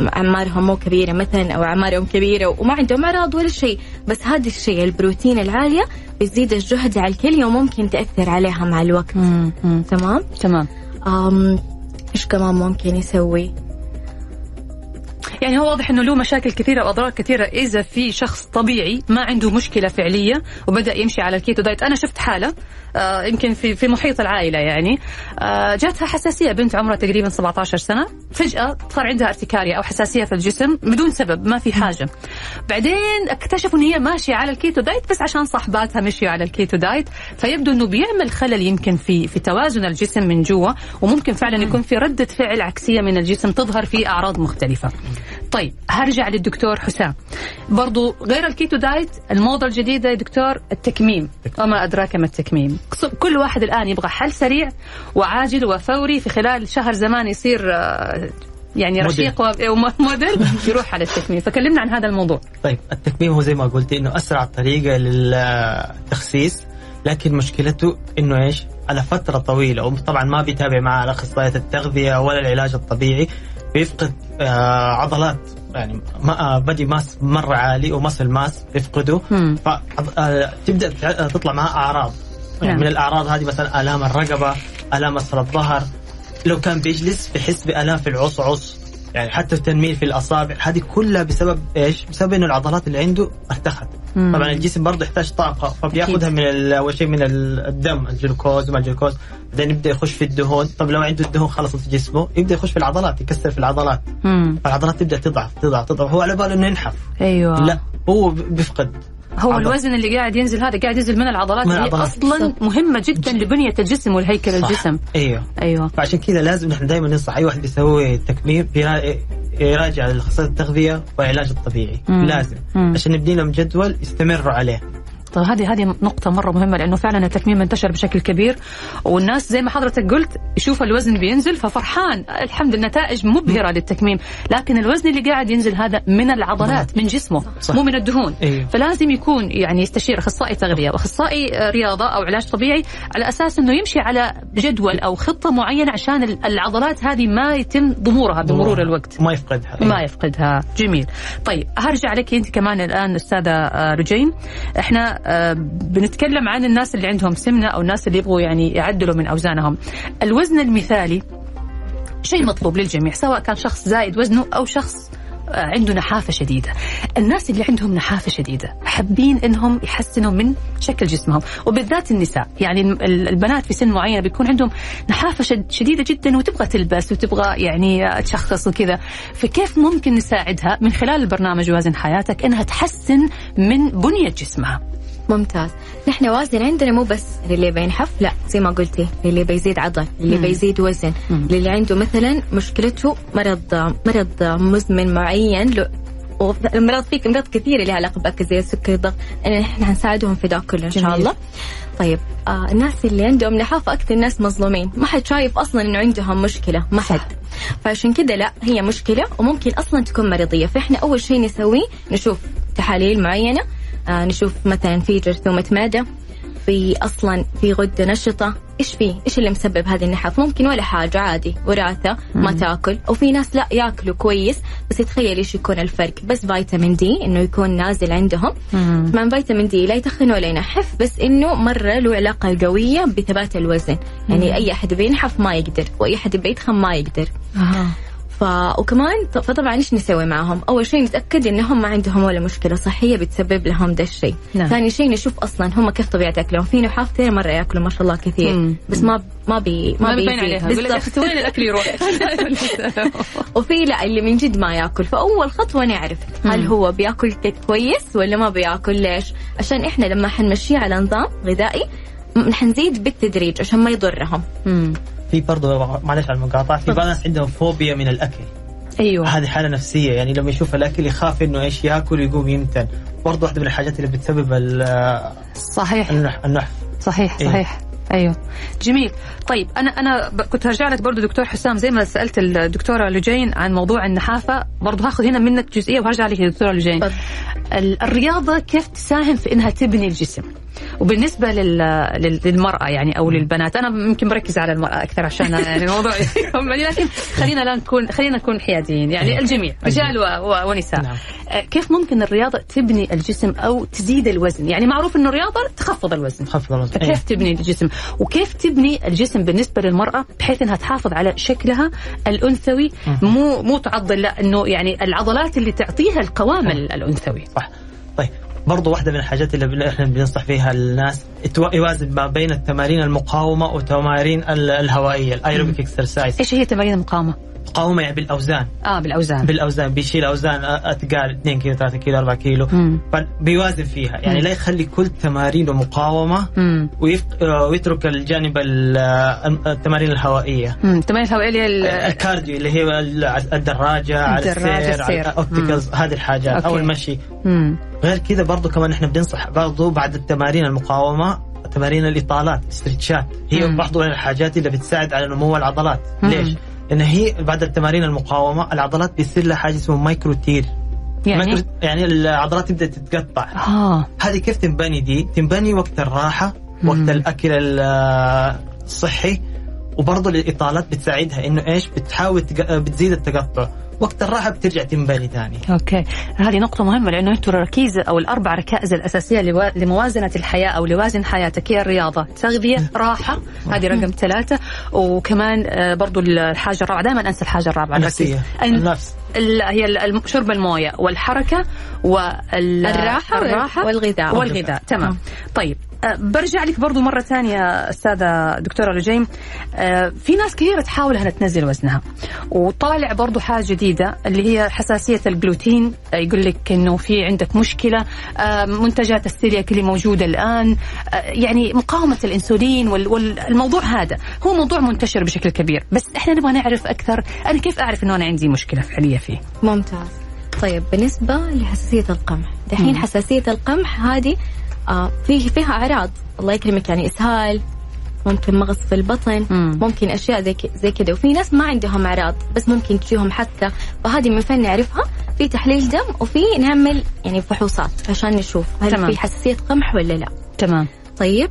اعمارهم مو كبيرة مثلا أو اعمارهم كبيرة وما عندهم اعراض ولا شيء. بس هذا الشيء البروتين العالية بتزيد الجهد على الكليه وممكن تأثر عليها مع الوقت. مم. مم. تمام؟ تمام. إيش كمان ممكن يسوي؟ يعني هو واضح إنه له مشاكل كثيرة وأضرار كثيرة. إذا في شخص طبيعي ما عنده مشكلة فعلية وبدأ يمشي على الكيتو دايت أنا شفت حالة يمكن في في محيط العائلة يعني. آه جاتها حساسية بنت عمرها تقريبا 17 سنة. فجأة صار عندها ارتكارية أو حساسية في الجسم بدون سبب ما في حاجة. بعدين اكتشفوا إن هي ماشية على ال keto diet بس عشان صاحباتها مشيوا على ال keto diet. فيبدو إنه بيعمل خلل يمكن في في توازن الجسم من جوا وممكن فعلا يكون في ردة فعل عكسية من الجسم تظهر في أعراض مختلفة. طيب هرجع للدكتور حسام. برضو غير ال keto diet الموضة الجديدة يا دكتور التكميم. وما أدراك ما التكميم. كل واحد الآن يبغى حل سريع وعاجل وفوري في خلال شهر زمان يصير آه، يعني رشيق وموديل *laughs* يروح على التكميم. فكلمنا عن هذا الموضوع. طيب التكميم هو زي ما قلتي إنه أسرع طريقة للتخسيس لكن مشكلته إنه إيش؟ على فترة طويلة وطبعا ما بيتابع مع اخصائيه التغذية ولا العلاج الطبيعي. بيفقد آه عضلات. يعني ما آه بدي ماس مرة عالي ومصل ماس بيفقده فتبدا آه تطلع معها أعراض. يعني نعم. من الأعراض هذه مثلا آلام الرقبة آلام أسفل الظهر. لو كان بيجلس بحس بآلام في العصعص يعني حتى التنميل في الأصابع. هذه كلها بسبب إيش؟ بسبب إنه العضلات اللي عنده أرتخت. مم. طبعا الجسم برضه يحتاج طاقة فبياخذها من أول شيء من الدم الجلوكوز وما الجلوكوز. بعدين يبدأ يخش في الدهون. طب لو عنده الدهون خلصت في جسمه يبدأ يخش في العضلات يكسر في العضلات. مم. فالعضلات تبدأ تضعف تضعف تضعف. هو على باله إنه ينحف. أيوه. لا هو بيفقد. هو عضل. الوزن اللي قاعد ينزل هذا قاعد ينزل من العضلات من اللي أصلا مهمة جدا لبنية الجسم والهيكل صح. الجسم. أيوه. أيوه. فعشان كذا لازم نحن دائما ننصح أي واحد بيسوي تكميم يراجع الاخصائي التغذية والعلاج الطبيعي مم. لازم مم. عشان نبني لهم جدول يستمروا عليه طيب هذه هذه نقطة مرة مهمة لأنه فعلا التكميم انتشر بشكل كبير. والناس زي ما حضرتك قلت يشوف الوزن بينزل ففرحان. الحمد لله نتائج مبهرة للتكميم. لكن الوزن اللي قاعد ينزل هذا من العضلات من جسمه صح. مو من الدهون. إيه. فلازم يكون يعني يستشير أخصائي تغذية وأخصائي رياضة أو علاج طبيعي على أساس أنه يمشي على جدول أو خطة معينة عشان العضلات هذه ما يتم ضمورها بمرور الوقت. ما يفقدها. ما يفقدها. جميل. طيب هرجع لك أنت كمان الآن أستاذة رجين إحنا آه، بنتكلم عن الناس اللي عندهم سمنة أو الناس اللي يبغوا يعني يعدلوا من أوزانهم. الوزن المثالي شيء مطلوب للجميع سواء كان شخص زايد وزنه أو شخص آه، عنده نحافة شديدة. الناس اللي عندهم نحافة شديدة حابين إنهم يحسنوا من شكل جسمهم وبالذات النساء. يعني البنات في سن معين بيكون عندهم نحافة شديدة جدا وتبغى تلبس وتبغى يعني تشخص وكذا. فكيف ممكن نساعدها من خلال البرنامج وازن حياتك إنها تحسن من بنية جسمها؟ ممتاز. نحن وازن عندنا مو بس للي بينحف لا زي ما قلتي للي بيزيد عضل للي مم. بيزيد وزن مم. للي عنده مثلا مشكلته مرض مرض مزمن معين والمرض في امراض كثيره لها علاقة بالاكل زي السكر الضغط إحنا حنساعدهم في ذا كله إن شاء الله. طيب آه الناس اللي عندهم نحافه أكثر الناس مظلومين. ما حد شايف أصلا إنه عندهم مشكلة ما حد. فعشان كذا لا هي مشكلة وممكن أصلا تكون مرضيه فإحنا أول شيء نسويه نشوف تحاليل معينة نشوف مثلا في جرثومة معدة في أصلا في غدة نشطة. إيش في؟ إيش اللي مسبب هذه النحاف؟ ممكن ولا حاجة عادي. وراثة ما تاكل. وفي ناس لا ياكلوا كويس. بس يتخيل إيش يكون الفرق. بس فيتامين دي إنه يكون نازل عندهم. كمان فيتامين دي لا يتخن ولا ينحف بس إنه مرة له علاقة قوية بثبات الوزن. يعني أي أحد بينحف ما يقدر وأي أحد بيتخن ما يقدر. ف... وكمان فطبعا إيش نسوي معهم؟ أول شيء نتأكد انهم ما عندهم ولا مشكلة صحية بتسبب لهم ده الشيء. نعم. ثاني شيء نشوف أصلا هم كيف طبيعة اكلهم، في نحاف كثير مرة يأكلوا ما شاء الله كثير مم. بس ما ما بي ما, ما بيبين عليها بالضبط وين الأكل يروح؟ *laughs* *laughs* وفي لا اللي من جد ما يأكل، فأول خطوة نعرف هل هو بيأكل كويس ولا ما بيأكل ليش؟ عشان إحنا لما حنمشيه على نظام غذائي حنزيد بالتدريج عشان ما يضرهم. مم. في برضه معلش على المقاطعة في بعض الناس عندهم فوبيا من الأكل. أيوه. هذه حالة نفسية يعني لما يشوف الأكل يخاف إنه إيش ياكل ويقوم يمتن. برضه واحدة من الحاجات اللي بتسبب صحيح. النحف صحيح إيه؟ صحيح. أيوه. جميل. طيب أنا أنا كنت هرجع لك برضه دكتور حسام زي ما سألت الدكتورة لجين عن موضوع النحافة برضه هاخذ هنا منك جزئية وهرجع لك يا دكتورة لجين. الرياضة كيف تساهم في إنها تبني الجسم. وبالنسبة لل... لل- للمرأة يعني أو للبنات أنا يمكن بركز على المرأة أكثر عشان يعني الموضوع لكن خلينا لا نكون خلينا نكون حياديين. يعني الجميع رجال. ونساء. نعم. آه، كيف ممكن الرياضة تبني الجسم أو تزيد الوزن؟ يعني معروف أنه الرياضة تخفض الوزن. خفض الوزن. فكيف إيه. تبني الجسم؟ وكيف تبني الجسم بالنسبة للمرأة بحيث أنها تحافظ على شكلها الأنثوي؟ مو مو تعضل لا أنه يعني العضلات اللي تعطيها القوام ال- الأنثوي. صح برضو واحدة من الحاجات اللي إحنا بننصح فيها الناس يوازن ما بين التمارين المقاومة وتمارين ال- الهوائية ال aerobic exercise إيش هي تمارين المقاومة؟ مقاومة يعني بالأوزان آه بالأوزان بالأوزان بيشيل أوزان اثقال 2 كيلو 3 كيلو 4 كيلو مم. بيوازن فيها يعني مم. لا يخلي كل تمارينه مقاومة مم. ويفق- ويترك الجانب ال- التمارين الهوائية مم. التمارين الهوائية اللي هي ال- ال cardio اللي هي ال- الدراجة على الدراجة، السير على السير. ال ellipticals هذه الحاجات أو okay. المشي مم. غير كذا برضو كمان إحنا بننصح برضو بعد التمارين المقاومة تمارين الإطالات stretch ات هي. برضو من الحاجات اللي بتساعد على نمو العضلات مم. ليش؟ لأن هي بعد التمارين المقاومة العضلات بيصير لها حاجة اسمه micro tear يعني؟ مايكرو يعني العضلات تبدأ تتقطع. آه. هذه كيف تنبني دي؟ تنبني وقت الراحة وقت مم. الأكل ال- الصحي وبرضه الإطالات بتساعدها إنه إيش؟ بتحاول بتزيد التقطع. وقت الراحة بترجع تنبني ثاني. okay. هذه نقطة مهمة لأنه أنتم الركيزة أو الأربع ركائز الأساسية لوا- لموازنة الحياة أو لوازن حياتك. هي الرياضة، تغذية، راحة، هذه رقم ثلاثة، وكمان آه، برضو الحاجة الرابعة، دائما أنسى الحاجة الرابعة النفسية. الن- النفس. ال- هي شرب الموية والحركة والراحه والغذاء. والغذاء. تمام. طيب. أه، برجع لك برضو مرة ثانية أستاذة دكتورة لجيم. أه، في ناس كثيرة تحاول أنها تنزل وزنها وطالع برضو حاجة جديدة اللي هي حساسية الجلوتين. أه، يقول لك أنه في عندك مشكلة أه، منتجات السيلياك اللي موجودة الآن. يعني مقاومة الأنسولين وال- والموضوع هذا هو موضوع منتشر بشكل كبير. بس إحنا نبغى نعرف أكثر. أنا كيف أعرف أنه أنا عندي مشكلة فعلية فيه؟ ممتاز. طيب بالنسبة لحساسية القمح. دحين. حساسية القمح هذه آه فيه فيها أعراض. الله يكرمك يعني إسهال ممكن مغص في البطن مم. ممكن أشياء زي زي كذا. وفي ناس ما عندهم أعراض بس ممكن تجيهم حثة فهذه من فين نعرفها. في تحليل دم وفي نعمل يعني فحوصات عشان نشوف هل تمام. في حساسية قمح ولا لا. تمام. طيب.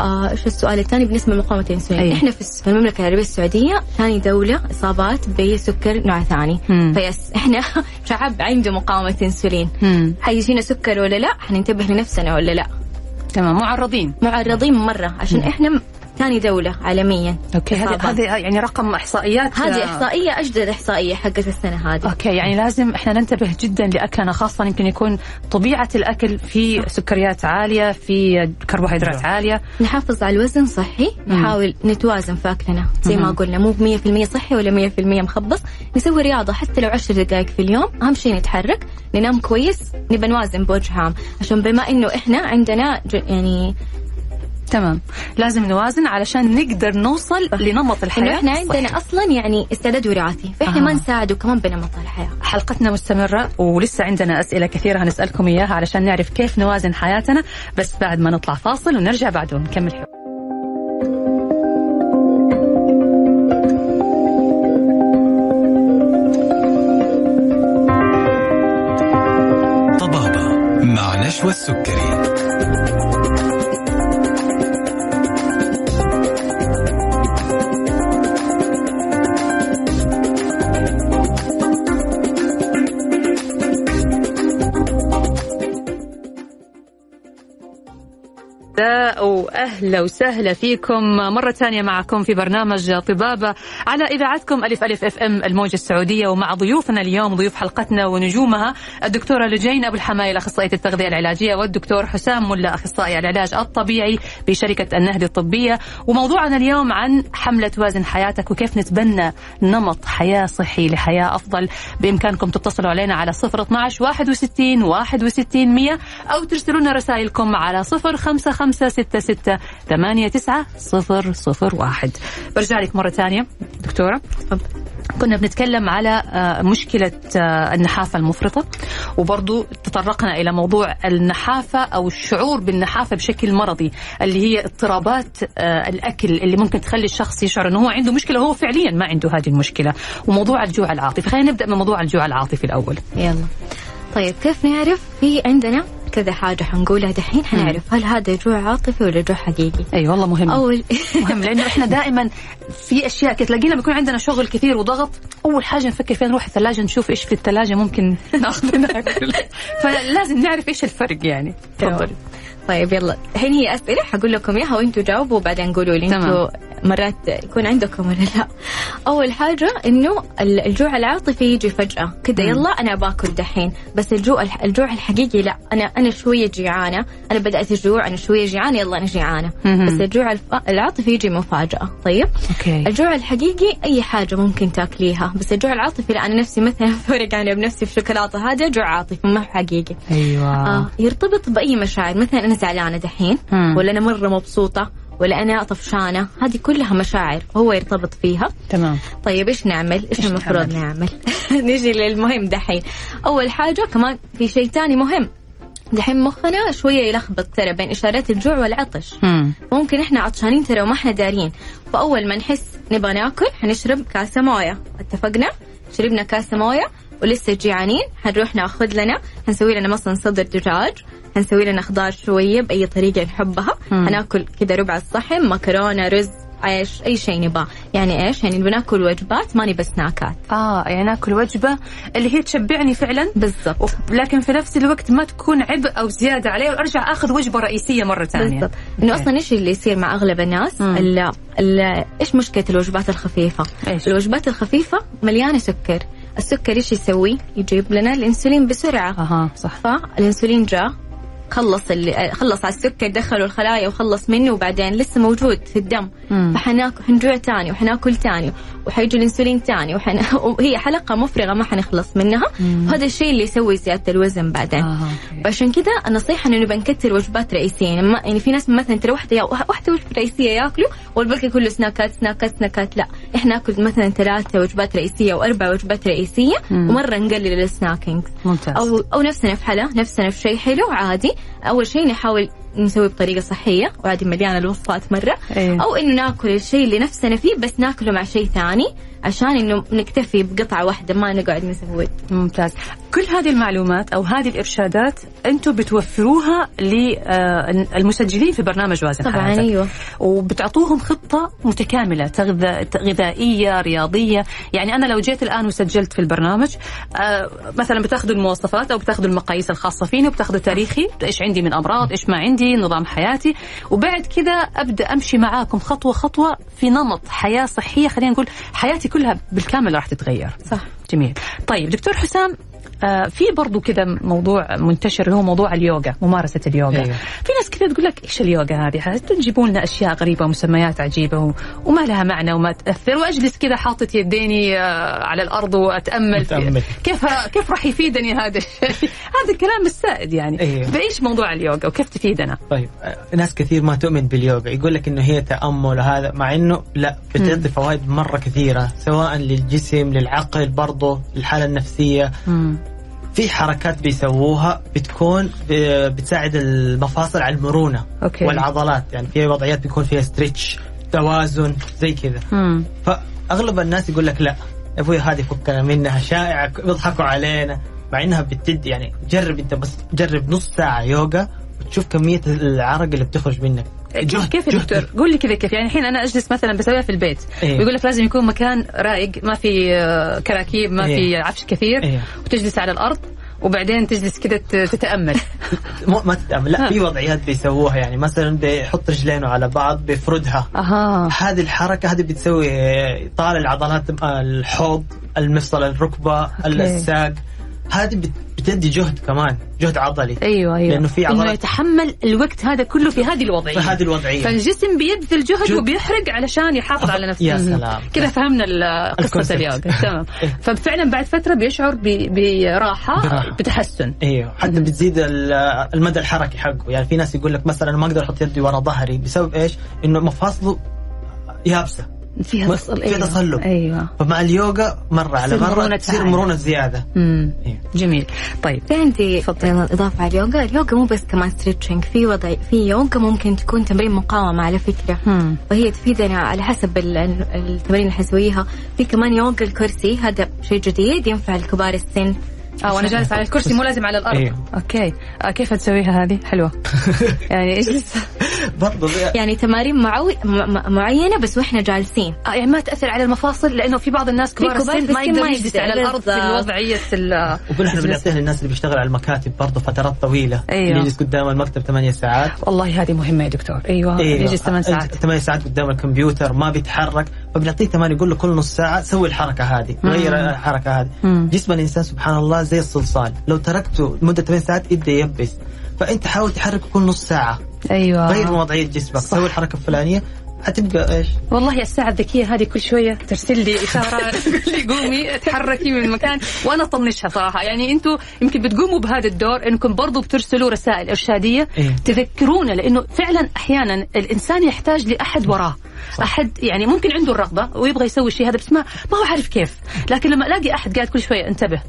آه، إيش السؤال الثاني بالنسبة لمقاومه الانسولين أيوة. إحنا في في المملكة العربية السعودية ثاني دولة إصابات بسكر نوع ثاني. مم. فيس إحنا *laughs* شعب عنده مقاومه انسولين مم. حيجينا سكر ولا لا؟ حننتبه لنفسنا ولا لا؟ تمام معرضين. معرضين مرة عشان إحنا م- ثاني دولة عالميا. okay هذه يعني رقم إحصائيات هذه آه، إحصائية اجدد إحصائية حقت السنة هذه. okay يعني لازم إحنا ننتبه جدا لأكلنا خاصة يمكن يكون طبيعة الأكل في سكريات عالية في كربوهيدرات عالية. نحافظ على الوزن صحي. نحاول نتوازن في أكلنا. زي ما. قلنا مو 100% صحي ولا 100% مخبص. نسوي رياضة حتى لو 10 دقائق في اليوم أهم شيء نتحرك ننام كويس نبى نوازن بوجه عام. عشان بما إنه إحنا عندنا يعني تمام. لازم نوازن علشان نقدر نوصل لنمط الحياة. إحنا. عندنا أصلا يعني استعداد وراثي فإحنا آه. ما نساعده كمان بنمط الحياة. حلقتنا مستمرة ولسه عندنا أسئلة كثيرة هنسألكم إياها علشان نعرف كيف نوازن حياتنا. بس بعد ما نطلع فاصل ونرجع بعده ونكمل حوار طبابة مع نشوى السكري. وأهلا وسهلا فيكم. مرة ثانية معكم في برنامج طبابة على إذاعتكم ألف ألف أف أم الموجة السعودية ومع ضيوفنا اليوم ضيوف حلقتنا ونجومها الدكتورة لجين أبو الحمايل اخصائيه التغذية العلاجية والدكتور حسام ملا أخصائي العلاج الطبيعي بشركة النهدي الطبية. وموضوعنا اليوم عن حملة وازن حياتك وكيف نتبنى نمط حياة صحي لحياة أفضل. بإمكانكم تتصلوا علينا على 012 61 61 100 أو ترسلوا لنا رسائلكم على 05566 89 001 برجع لك مرة ثانية دكتورة. كنا بنتكلم على آه، مشكلة آه، النحافة المفرطة وبرضو تطرقنا إلى موضوع النحافة أو الشعور بالنحافة بشكل مرضي اللي هي اضطرابات آه، الأكل اللي ممكن تخلي الشخص يشعر أنه هو عنده مشكلة وهو فعليا ما عنده هذه المشكلة. وموضوع الجوع العاطفي خلينا نبدأ من موضوع الجوع العاطفي الأول. يلا. طيب كيف نعرف في عندنا كذا حاجة حنقولها دحين حنعرف هل هذا جوع عاطفي ولا جوع حقيقي؟ أي والله مهم. أول. مهم لأنه إحنا *laughs* دائما في أشياء تلاقينا بيكون عندنا شغل كثير وضغط. أول حاجة نفكر فيها نروح الثلاجة نشوف إيش في الثلاجة ممكن *laughs* ناخذ ناكل. *laughs* فلازم نعرف إيش الفرق يعني. تفضل طيب يلا. الحين هي أسئلة حقول لكم إياها وأنتم جاوبوا وبعدين قولوا لي. أنتم مرات يكون عندكم ولا لا. أول حاجة إنه ال- الجوع العاطفي يجي فجأة. كذا يلا أنا باكل دحين. بس الجوع الجوع الحقيقي لا. أنا أنا شوية جيعانة. أنا بدأت الجوع أنا شوية جيعانة يلا أنا جيعانة. بس الجوع العاطفي يجي مفاجأة. طيب؟ أوكي. الجوع الحقيقي أي حاجة ممكن تاكليها. بس الجوع العاطفي لا أنا نفسي مثلا *laughs* فرق أنا بنفسي في شوكولاته هذا جوع عاطفي ما هو حقيقي. أيوه. آه يرتبط بأي مشاعر. مثلا أنا زعلانة دحين. ولا أنا مرة مبسوطة ولا أنا طفشانة. هذه كلها مشاعر هو يرتبط فيها. تمام. طيب إيش نعمل؟ إيش إيش المفروض نعمل؟ *laughs* نيجي للمهم دحين. أول حاجة كمان في شيء تاني مهم. دحين مخنا شوية يلخبط ترى بين إشارات الجوع والعطش. مم. ممكن إحنا عطشانين ترى وما إحنا دارين. فأول ما نحس نبغى ناكل حنشرب كاسة موية. اتفقنا؟ شربنا كاسة موية ولسه جيعانين. حنروح ناخذ لنا حنسوي لنا مثلا صدر دجاج. حنسوي لنا خضار شوية بأي طريقة نحبها. مم. حناكل كذا ربع الصحن مكرونة رز عيش أي شيء نبغاه يعني إيش؟ يعني بناكل وجبات ما نبى سناكات آه يعني ناكل وجبة اللي هي تشبعني فعلا. بالضبط. لكن في نفس الوقت ما تكون عبء أو زيادة علي وأرجع آخذ وجبة رئيسية مرة ثانية. بالضبط. إنه. أصلا إيش اللي يصير مع أغلب الناس. ال ال إيش مشكلة الوجبات الخفيفة؟ إيش؟ الوجبات الخفيفة مليانة سكر. السكر إيش يسوي؟ يجيب لنا الإنسولين بسرعة. أها صح. فالإنسولين جاء خلص اللي خلص على السكر دخلوا الخلايا وخلص منه وبعدين لسه موجود في الدم. فحناكل حنجوع تاني وحناكل تاني وحيجي الانسولين تاني وحن... *laughs* وهي حلقة مفرغة ما حنخلص منها. وهذا الشيء اللي يسوي زيادة الوزن بعدين. آه،. فعشان كذا النصيحة إنه نبغى نكثر وجبات رئيسية. يعني, ما يعني في ناس مثلا ترى واحدة يا واحدة وجبة رئيسية ياكلوا والباقي كله سناكات سناكات سناكات. لا إحنا ناكل مثلا ثلاثة وجبات رئيسية واربع وجبات رئيسية مم. ومرة نقلل السناكينج. ممتاز. أو أو نفسنا في حلا نفسنا في شيء حلو عادي. أول شيء نحاول نسوي بطريقة صحية وعادي مليانة الوصفات مرة. أيوة. أو إنه ناكل الشيء اللي نفسنا فيه بس ناكله مع شيء ثاني عشان إنه نكتفي بقطعة واحدة ما نقعد نزود ممتاز. كل هذه المعلومات أو هذه الإرشادات أنتم بتوفروها للمسجلين في برنامج وازن طبعا حياتك. أيوه. وبتعطوهم خطة متكاملة تغذى غذائية رياضية. يعني أنا لو جيت الآن وسجلت في البرنامج آه مثلا بتاخذوا المواصفات أو بتاخذوا المقاييس الخاصة فيني وبتاخذوا تاريخي إيش عندي من أمراض إيش ما عندي. نظام حياتي. وبعد كذا أبدأ أمشي معاكم خطوة خطوة في نمط حياة صحية. خلينا نقول حياتي كلها بالكامل راح تتغير. صح. جميل. طيب دكتور حسام في برضو كذا موضوع منتشر اللي هو موضوع اليوغا ممارسة اليوغا. أيوه. في ناس كذا تقول لك إيش اليوغا هذه؟ تجيبون لنا أشياء غريبة ومسميات عجيبة و... وما لها معنى وما تأثر. وأجلس كذا حاطط يديني آه، على الأرض وأتأمل في... أتأمل. كيف كيف راح يفيدني هذا الشيء *laughs* هذا الكلام السائد يعني. أيوه. فإيش موضوع اليوغا وكيف تفيدنا؟ طيب آه، ناس كثير ما تؤمن باليوغا. يقول لك إنه هي تأمل وهذا مع إنه لا بتعطي فوائد مرة كثيرة سواء للجسم للعقل برضه للحاله النفسية. في حركات بيسووها بتكون ب- بتساعد المفاصل على المرونة okay. والعضلات يعني في وضعيات بيكون فيها stretch توازن زي كذا. فأغلب الناس يقول لك لا يا أبوي هذه فكنا منها شائعة بيضحكوا علينا مع إنها بتدي يعني جرب أنت بس جرب نص ساعة يوغا وتشوف كمية العرق اللي بتخرج منك كيف كيف يا دكتور؟ قول لي كذا كيف. يعني الحين أنا أجلس مثلا بسويها في البيت. إيه. ويقول لك لازم يكون مكان رايق ما في آه، كراكيب ما في إيه. عفش كثير إيه. وتجلس على الأرض وبعدين تجلس كذا تتأمل. *laughs* مو ما تتأمل. لا. في وضعيات بيسووها. يعني مثلا بيحط رجلينه على بعض بيفردها. أها. هذه الحركة هذه بتسوي طال العضلات الحوض المفصل الركبة الساق هذه بتدي جهد كمان جهد عضلي أيوه أيوه لأنه في إنه عضلات- يتحمل الوقت هذا كله في هذه الوضعية في هذه الوضعية فالجسم بيبذل جهد جهد. وبيحرق علشان يحافظ على نفسه يا. سلام. كذا فهمنا قصة. اليوغا *laughs* تمام. ففعلا بعد فترة بيشعر ب- براحة براحة. بتحسن أيوه حتى بتزيد ال- المدى الحركي حقه يعني في ناس يقول لك مثلا ما أقدر أحط يدي ورا ظهري بسبب إيش؟ إنه مفاصله يابسة فيها تصل في تصلب. أيوه. فمع اليوغا مرة على مرة مرونة تصير. مرونة زيادة. امم إيه. جميل. طيب في عندي إضافة على اليوغا، اليوغا مو بس كمان ستريتشنج، في وضع في يوغا ممكن تكون تمرين مقاومة على فكرة. مم. وهي تفيدنا على حسب ال- ال- التمارين اللي حنسويها. في كمان يوغا الكرسي هذا شيء جديد ينفع لكبار السن. آه وأنا جالس على الكرسي مو لازم على الأرض. أيوه. أوكي. آه كيف تسويها هذه؟ حلوة. *laughs* يعني إيش؟ *laughs* برضه يعني تمارين معو... م... م- معينة بس وإحنا جالسين. آه يعني ما تأثر على المفاصل لأنه في بعض الناس كبار كبار السن ما يقدر يجلس على الأرض في. الوضعية ال- ونحن بنعطيها للناس اللي بيشتغل على المكاتب برضه فترات طويلة. أيوه. اللي يجلس قدام المكتب ثمانية ساعات. والله هذه مهمة يا دكتور. أيوه, أيوه يجلس ثمان ساعات. ثمان ساعات قدام الكمبيوتر ما بيتحرك فبنعطيه تمارين نقول له كل نص ساعة سوي الحركة هذه غير الحركة هذه. جسم الإنسان سبحان الله زي الصلصال. لو تركته لمدة ثمان ساعات يبدأ يبس. فأنت حاول تحركه كل نص ساعة. أيوه. غير وضعيه جسمك. صح. سوي الحركة الفلانية. حتبقى إيش؟ والله الساعة الذكية هذه كل شوية ترسل لي إشارة تقول *laughs* لي قومي تحركي من المكان. وأنا أطنشها صراحة. يعني أنتم يمكن بتقوموا بهذا الدور أنكم برضو بترسلوا رسائل إرشادية إيه. تذكرونا لأنه فعلا أحيانا الإنسان يحتاج لأحد وراه. أحد يعني ممكن عنده الرغبة ويبغى يسوي الشيء هذا بس ما ما هو عارف كيف. لكن لما ألاقي أحد قاعد كل شوية انتبه.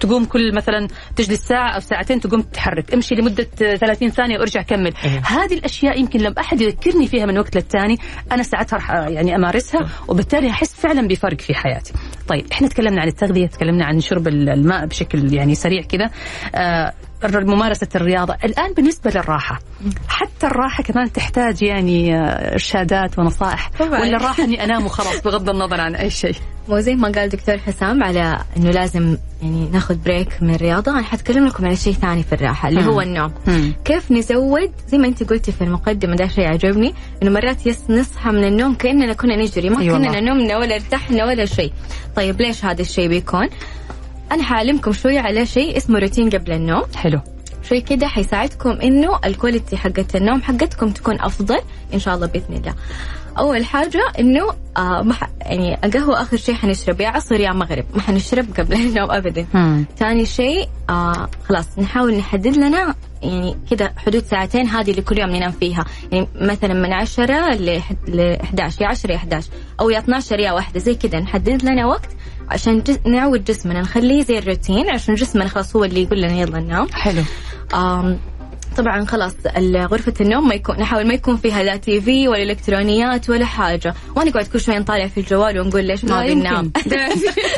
تقوم كل مثلا تجلس ساعة أو ساعتين تقوم تتحرك. امشي لمدة 30 ثانية وارجع كمل. إيه. هذه الأشياء يمكن لما أحد يذكرني فيها من وقت للتاني أنا ساعتها راح يعني أمارسها وبالتالي أحس فعلا بفرق في حياتي. طيب إحنا تكلمنا عن التغذية تكلمنا عن شرب الماء بشكل يعني سريع كذا. آه ممارسة الرياضة الآن بالنسبة للراحة حتى الراحة كمان تحتاج يعني آه، إرشادات ونصائح طبعاً. ولا الراحة أني أنام وخلاص بغض النظر عن أي شيء مو زي ما قال دكتور حسام على إنه لازم يعني ناخذ break من الرياضة أنا حتكلم لكم على شيء ثاني في الراحة اللي. هو النوم. كيف نزود زي ما أنت قلتي في المقدمة ده شيء عجبني إنه مرات بس نصحى من النوم كأننا كنا نجري ما كنا. نمنا ولا ارتحنا ولا شيء طيب ليش هذا الشيء بيكون أنا حأعلمكم شوية على شيء اسمه روتين قبل النوم. حلو. شوي كده حيساعدكم إنه الكواليتي حقت النوم حقتكم تكون أفضل إن شاء الله بإذن الله. أول حاجة إنه آه ما ح- يعني القهوة آخر شيء حنشرب. يا عصر يا مغرب. ما حنشرب قبل *laughs* النوم ابدا. ثاني شيء آه خلاص نحاول نحدد لنا يعني كده حدود ساعتين هذه اللي كل يوم ننام فيها. يعني مثلا من 10 ل ل 11 يا 10 يا 11 أو يا 12 يا واحدة. زي كده نحدد لنا وقت عشان جس نعود جسمنا نخليه زي الروتين عشان جسمنا خلاص هو اللي يقول لنا يلا ننام. حلو. آم طبعا خلاص غرفة النوم ما يكون نحاول ما يكون فيها لا تي في ولا إلكترونيات ولا حاجة ونقعد كل شوي نطالع في الجوال ونقول ليش ما بننام. *laughs*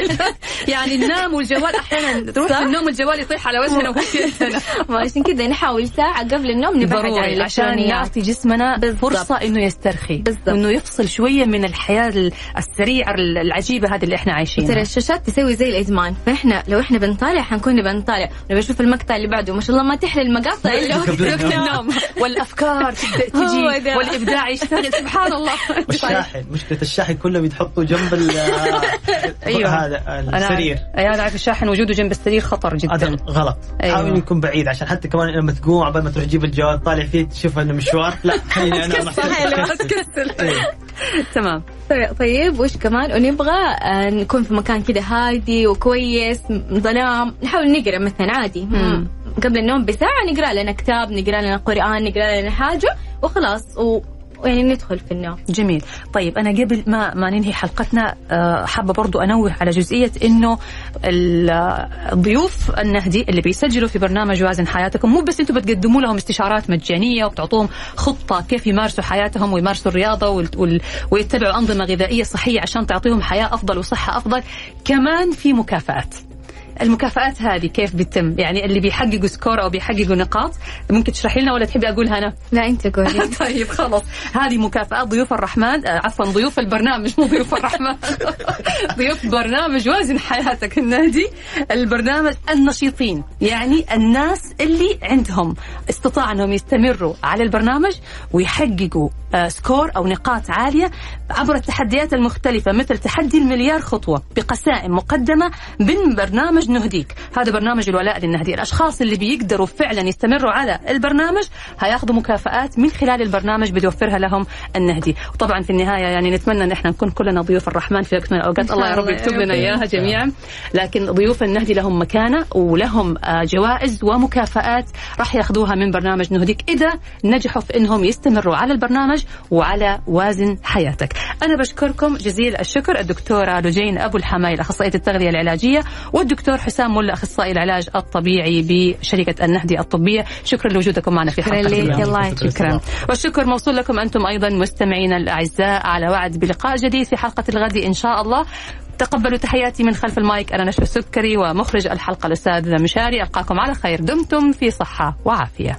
*laughs* يعني ننام والجوال أحيانا تروح؟ النوم الجوال يطيح على وجهنا *laughs* عشان كذا نحاول ساعة قبل النوم نبعد عن عشان نعطي جسمنا بالضبط. فرصة إنه يسترخي بالضبط. وانه يفصل شوية من الحياة ال- السريعة العجيبة هذه اللي إحنا ترى عايشينها الشاشات تسوي زي الإدمان فإحنا لو إحنا بنطالع حنكون نبي نطالع نبي نشوف المقطع اللي بعده ما شاء الله ما تحلى المقاطع إلا وقت قبل وقت النوم. والأفكار تبدأ تجي. والإبداع يشتغل. سبحان الله. *laughs* والشاحن مشكلة الشاحن كله بيتحطوا جنب ال *laughs* أيوه. هذا السرير. أنا أيوة، أنا عارف الشاحن وجوده جنب السرير خطر هذا جدا غلط. أيوه. حاول يكون بعيد عشان حتى كمان لما تقوم عبال ما تروح تجيب الجوال طالع فيه تشوف إنه مشوار. لا خليني أنا تكسل إيه. *laughs* تمام. طيب وش كمان؟ ونبغى آه، نكون في مكان كده هادي وكويس ظلام. نحاول نقرأ مثلا عادي. مم. قبل النوم بساعة نقرأ لنا كتاب نقرأ لنا قرآن نقرأ لنا حاجة وخلاص و... ويعني ندخل في النوم. جميل. طيب أنا قبل ما ما ننهي حلقتنا آه، حابة برضو أنوه على جزئية أنه ال- الضيوف النهدي اللي بيسجلوا في برنامج وازن حياتكم مو بس أنتم بتقدموا لهم استشارات مجانية وبتعطوهم خطة كيف يمارسوا حياتهم ويمارسوا الرياضة ويتبعوا أنظمة غذائية صحية عشان تعطيهم حياة أفضل وصحة أفضل كمان في مكافآت. المكافآت هذه كيف بتتم؟ يعني اللي بيحققوا score أو بيحققوا نقاط ممكن تشرحي لنا ولا تحبي أقولها أنا؟ لا أنت قولي *laughs* طيب خلاص هذه مكافآت ضيوف الرحمن آه، عفوا ضيوف البرنامج مو ضيوف الرحمن *laughs* ضيوف برنامج وازن حياتك النادي البرنامج النشيطين يعني الناس اللي عندهم استطاع أنهم يستمروا على البرنامج ويحققوا score أو نقاط عالية عبر التحديات المختلفة مثل تحدي المليار خطوة بقسائم مقدمة من برنامج نهديك. هذا برنامج الولاء للنهدي. الأشخاص اللي بيقدروا فعلا يستمروا على البرنامج هياخذوا مكافآت من خلال البرنامج بيوفرها لهم النهدي. وطبعا في النهاية يعني نتمنى إن إحنا نكون كلنا ضيوف الرحمن في وقت من شاء الله يا رب يكتب. لنا إياها جميعا. لكن ضيوف النهدي لهم مكانة ولهم آه، جوائز ومكافآت راح ياخذوها من برنامج نهديك. إذا نجحوا في إنهم يستمروا على البرنامج وعلى وازن حياتك. أنا بشكركم جزيل الشكر الدكتورة لجين أبو الحمايل أخصائية التغذية العلاجية والدكتور حسام ملا أخصائي العلاج الطبيعي بشركة النهدي الطبية، شكرا لوجودكم معنا في. الله شكراً. شكرا. والشكر موصول لكم أنتم أيضا مستمعينا الأعزاء. على وعد بلقاء جديد في حلقة الغد إن شاء الله. تقبلوا تحياتي من خلف المايك. أنا نشوى السكري ومخرج الحلقة الأستاذ مشاري. ألقاكم على خير. دمتم في صحة وعافية.